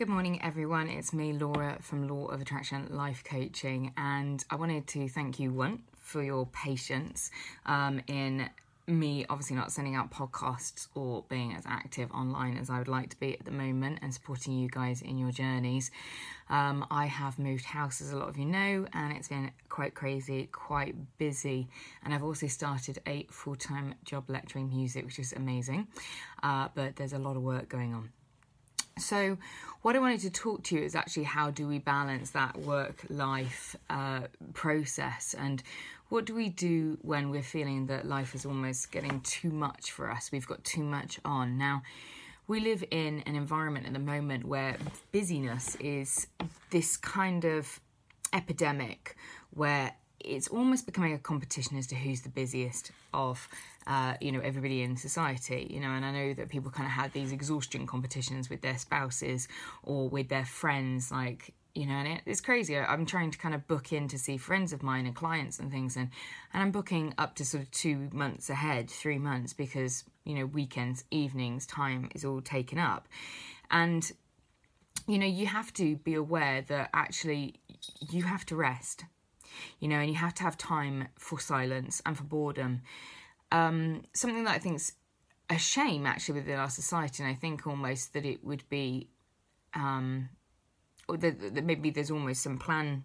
Good morning, everyone. It's me, Laura from Law of Attraction Life Coaching, and I wanted to thank you, one, for your patience um, in me obviously not sending out podcasts or being as active online as I would like to be at the moment and supporting you guys in your journeys. Um, I have moved house, as a lot of you know, and it's been quite crazy, quite busy. And I've also started a full time job lecturing music, which is amazing. Uh, but there's a lot of work going on. So, what I wanted to talk to you is actually how do we balance that work life uh, process and what do we do when we're feeling that life is almost getting too much for us? We've got too much on. Now, we live in an environment at the moment where busyness is this kind of epidemic where it's almost becoming a competition as to who's the busiest of uh, you know everybody in society you know and i know that people kind of had these exhaustion competitions with their spouses or with their friends like you know and it, it's crazy. I'm trying to kind of book in to see friends of mine and clients and things and and i'm booking up to sort of two months ahead three months because you know weekends evenings time is all taken up. And you know you have to be aware that actually you have to rest you know, and you have to have time for silence and for boredom. Um, something that I think is a shame actually within our society, and I think almost that it would be, um, or that, that maybe there's almost some plan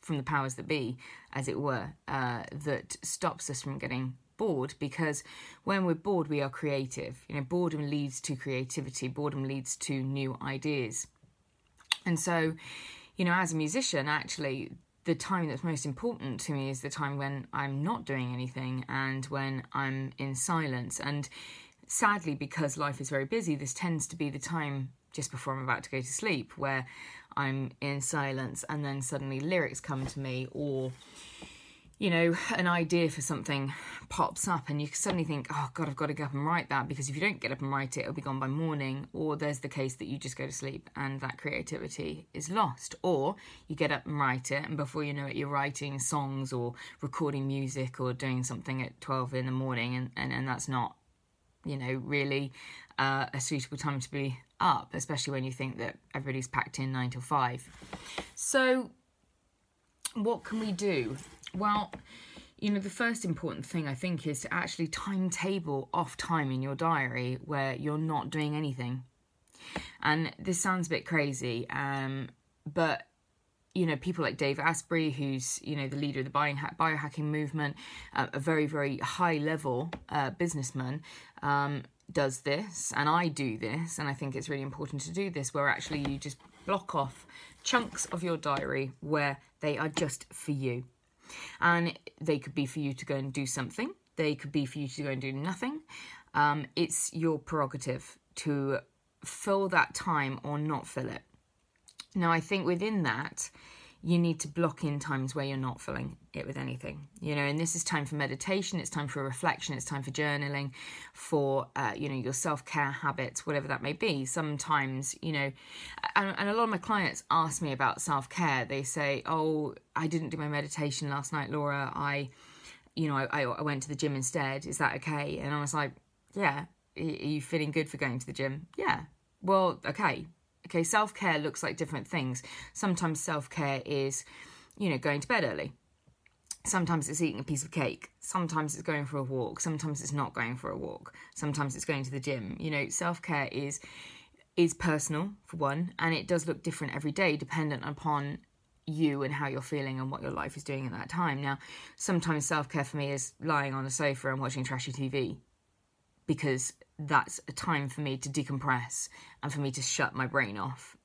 from the powers that be, as it were, uh, that stops us from getting bored because when we're bored we are creative. You know boredom leads to creativity. Boredom leads to new ideas. And so you know as a musician actually the time that's most important to me is the time when I'm not doing anything and when I'm in silence. And sadly, because life is very busy, this tends to be the time just before I'm about to go to sleep where I'm in silence and then suddenly lyrics come to me or you know, an idea for something pops up and you suddenly think, oh God, I've got to get up and write that because if you don't get up and write it, it'll be gone by morning. Or there's the case that you just go to sleep and that creativity is lost. Or you get up and write it and before you know it, you're writing songs or recording music or doing something at 12 in the morning and, and, and that's not, you know, really uh, a suitable time to be up, especially when you think that everybody's packed in nine till five. So, what can we do? Well, you know, the first important thing I think is to actually timetable off time in your diary where you're not doing anything. And this sounds a bit crazy, um, but you know, people like Dave Asprey, who's you know the leader of the biohacking movement, uh, a very very high level uh, businessman, um, does this, and I do this, and I think it's really important to do this, where actually you just block off chunks of your diary where they are just for you. And they could be for you to go and do something, they could be for you to go and do nothing. Um, it's your prerogative to fill that time or not fill it. Now, I think within that, you need to block in times where you're not filling it with anything you know and this is time for meditation it's time for reflection it's time for journaling for uh, you know your self-care habits whatever that may be. Sometimes you know and, and a lot of my clients ask me about self-care. They say oh i didn't do my meditation last night laura. I you know I, I went to the gym instead. Is that okay? And i was like yeah are you feeling good for going to the gym? Yeah. Well okay Okay, self care looks like different things. Sometimes self care is, you know, going to bed early. Sometimes it's eating a piece of cake. Sometimes it's going for a walk. Sometimes it's not going for a walk. Sometimes it's going to the gym. You know, self care is is personal for one, and it does look different every day, dependent upon you and how you're feeling and what your life is doing at that time. Now, sometimes self care for me is lying on a sofa and watching trashy TV because that's a time for me to decompress and for me to shut my brain off.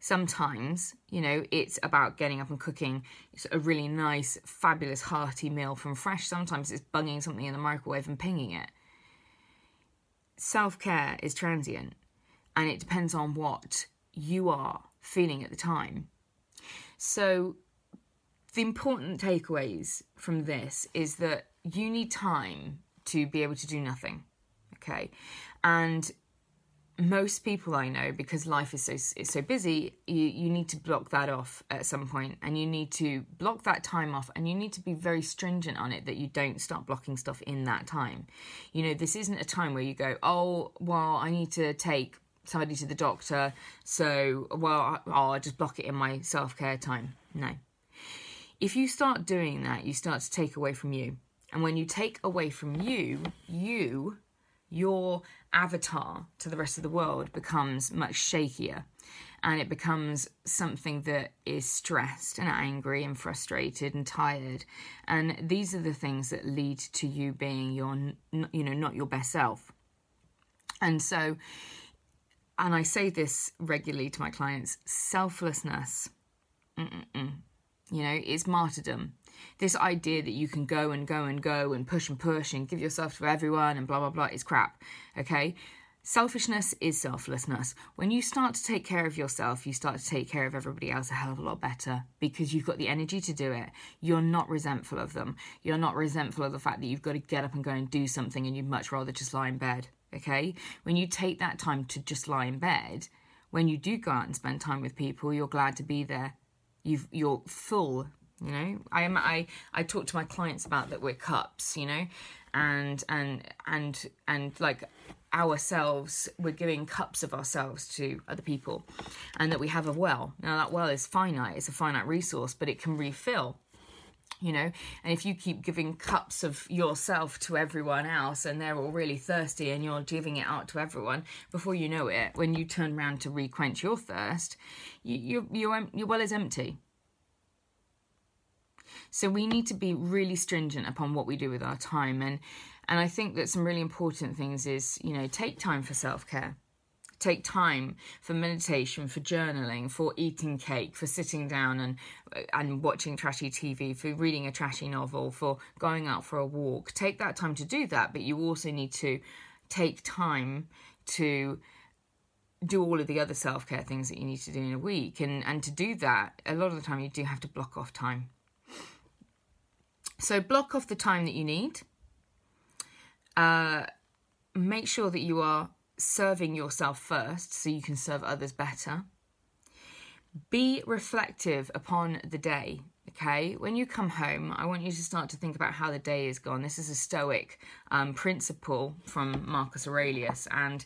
Sometimes, you know, it's about getting up and cooking it's a really nice, fabulous, hearty meal from fresh. Sometimes it's bunging something in the microwave and pinging it. Self care is transient and it depends on what you are feeling at the time. So, the important takeaways from this is that you need time to be able to do nothing. Okay. And most people I know, because life is so is so busy, you, you need to block that off at some point, and you need to block that time off, and you need to be very stringent on it that you don't start blocking stuff in that time. You know, this isn't a time where you go, oh, well, I need to take somebody to the doctor, so well, oh, I'll just block it in my self care time. No. If you start doing that, you start to take away from you. And when you take away from you, you, your avatar to the rest of the world becomes much shakier. And it becomes something that is stressed and angry and frustrated and tired. And these are the things that lead to you being your you know not your best self. And so and i say this regularly to my clients selflessness you know is martyrdom this idea that you can go and go and go and push and push and give yourself to everyone and blah blah blah is crap okay Selfishness is selflessness. When you start to take care of yourself, you start to take care of everybody else a hell of a lot better because you've got the energy to do it. You're not resentful of them. You're not resentful of the fact that you've got to get up and go and do something and you'd much rather just lie in bed. Okay? When you take that time to just lie in bed, when you do go out and spend time with people, you're glad to be there. You've, you're full you know i am i i talk to my clients about that we're cups you know and and and and like ourselves, we're giving cups of ourselves to other people, and that we have a well. Now, that well is finite, it's a finite resource, but it can refill. You know, and if you keep giving cups of yourself to everyone else and they're all really thirsty and you're giving it out to everyone, before you know it, when you turn around to requench your thirst, you, you, your, your well is empty. So we need to be really stringent upon what we do with our time and and I think that some really important things is, you know, take time for self care. Take time for meditation, for journaling, for eating cake, for sitting down and and watching trashy TV, for reading a trashy novel, for going out for a walk. Take that time to do that, but you also need to take time to do all of the other self care things that you need to do in a week. And and to do that, a lot of the time you do have to block off time. So block off the time that you need uh, make sure that you are serving yourself first so you can serve others better. Be reflective upon the day. Okay, when you come home, I want you to start to think about how the day is gone. This is a Stoic um, principle from Marcus Aurelius, and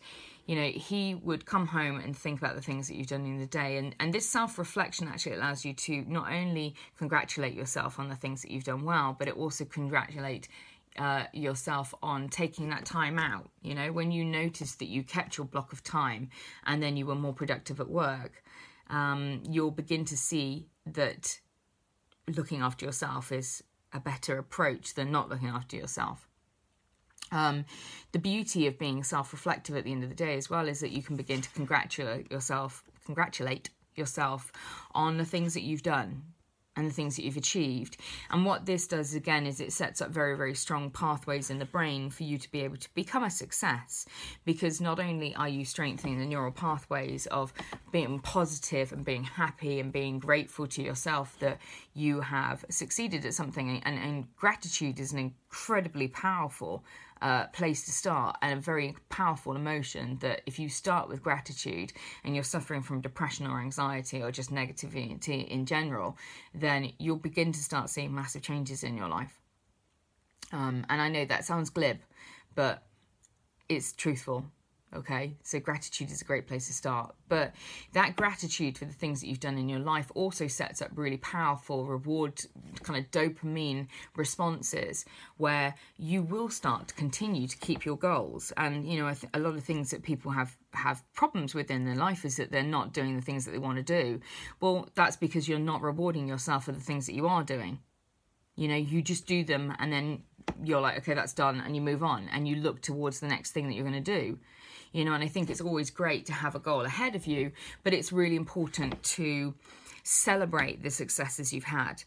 you know he would come home and think about the things that you've done in the day, and and this self reflection actually allows you to not only congratulate yourself on the things that you've done well, but it also congratulate uh, yourself on taking that time out. You know, when you notice that you kept your block of time and then you were more productive at work, um, you'll begin to see that looking after yourself is a better approach than not looking after yourself. Um, the beauty of being self-reflective at the end of the day as well is that you can begin to congratulate yourself, congratulate yourself on the things that you've done and the things that you've achieved. And what this does again is it sets up very, very strong pathways in the brain for you to be able to become a success because not only are you strengthening the neural pathways of being positive and being happy and being grateful to yourself that you have succeeded at something, and, and gratitude is an incredibly powerful uh, place to start and a very powerful emotion that if you start with gratitude and you're suffering from depression or anxiety or just negativity in general, then you'll begin to start seeing massive changes in your life. Um, and I know that sounds glib, but it's truthful Okay, so gratitude is a great place to start. But that gratitude for the things that you've done in your life also sets up really powerful reward, kind of dopamine responses where you will start to continue to keep your goals. And, you know, a lot of things that people have have problems with in their life is that they're not doing the things that they want to do. Well, that's because you're not rewarding yourself for the things that you are doing. You know, you just do them and then you're like, okay, that's done, and you move on and you look towards the next thing that you're going to do you know, and I think it's always great to have a goal ahead of you, but it's really important to celebrate the successes you've had.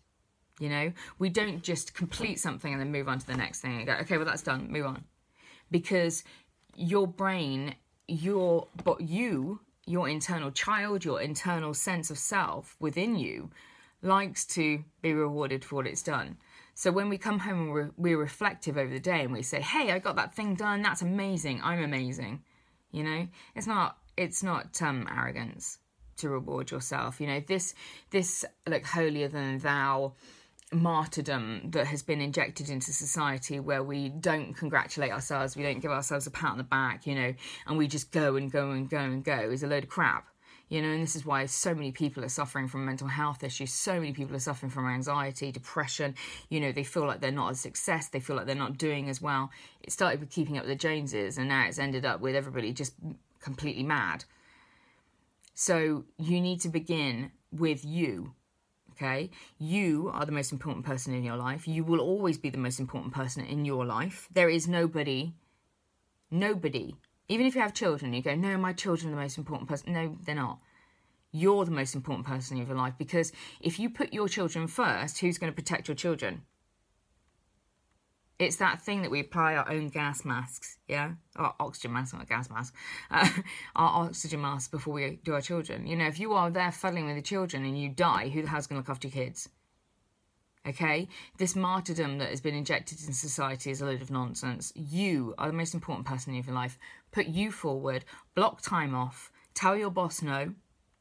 You know, we don't just complete something and then move on to the next thing and go, okay, well, that's done, move on. Because your brain, your, but you, your internal child, your internal sense of self within you likes to be rewarded for what it's done. So when we come home and we're, we're reflective over the day and we say, hey, I got that thing done, that's amazing, I'm amazing. You know it's not it's not um arrogance to reward yourself. You know this this like holier than thou martyrdom that has been injected into society where we don't congratulate ourselves, we don't give ourselves a pat on the back, you know, and we just go and go and go and go is a load of crap. You know, and this is why so many people are suffering from mental health issues. So many people are suffering from anxiety, depression. You know, they feel like they're not a success. They feel like they're not doing as well. It started with keeping up with the Joneses, and now it's ended up with everybody just completely mad. So you need to begin with you okay? You are the most important person in your life. You will always be the most important person in your life. There is nobody, nobody, even if you have children, you go, no, my children are the most important person. No, they're not. You're the most important person in your life because if you put your children first, who's going to protect your children? It's that thing that we apply our own gas masks, yeah, or oxygen masks, not gas mask, uh, our oxygen masks before we do our children. You know, if you are there fuddling with the children and you die, who the hell's going to look after your kids? Okay, this martyrdom that has been injected in society is a load of nonsense. You are the most important person in your life. Put you forward, block time off, tell your boss no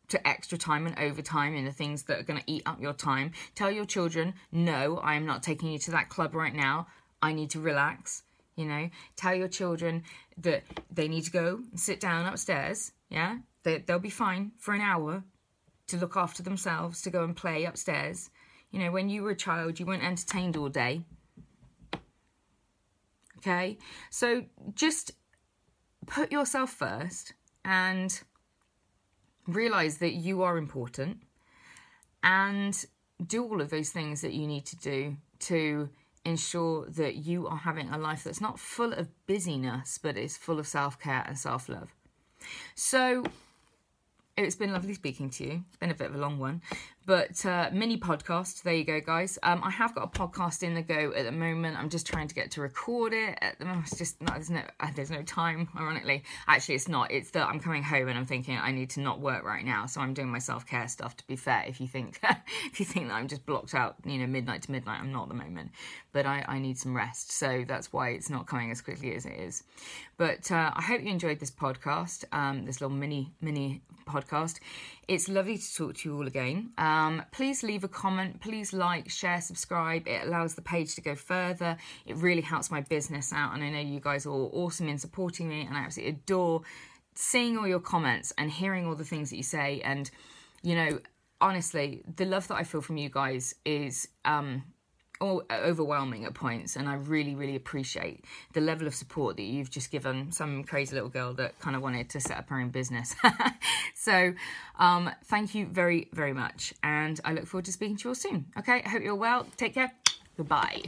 to extra time and overtime in the things that are going to eat up your time. Tell your children, no, I am not taking you to that club right now. I need to relax. You know, tell your children that they need to go and sit down upstairs. Yeah, they, they'll be fine for an hour to look after themselves, to go and play upstairs. You know, when you were a child, you weren't entertained all day. Okay, so just put yourself first and realize that you are important and do all of those things that you need to do to ensure that you are having a life that's not full of busyness, but is full of self care and self love. So, it's been lovely speaking to you. It's been a bit of a long one, but uh, mini podcast. There you go, guys. Um, I have got a podcast in the go at the moment. I'm just trying to get to record it. At the moment, it's just there's no uh, there's no time. Ironically, actually, it's not. It's that I'm coming home and I'm thinking I need to not work right now, so I'm doing my self care stuff. To be fair, if you think if you think that I'm just blocked out, you know, midnight to midnight, I'm not at the moment. But I, I need some rest, so that's why it's not coming as quickly as it is. But uh, I hope you enjoyed this podcast, um, this little mini mini podcast. It's lovely to talk to you all again. Um, please leave a comment, please like, share, subscribe. It allows the page to go further. It really helps my business out, and I know you guys are all awesome in supporting me, and I absolutely adore seeing all your comments and hearing all the things that you say. And you know, honestly, the love that I feel from you guys is um, overwhelming at points and i really really appreciate the level of support that you've just given some crazy little girl that kind of wanted to set up her own business. So um, thank you very very much and i look forward to speaking to you all soon. Okay i hope you're well. Take care. Goodbye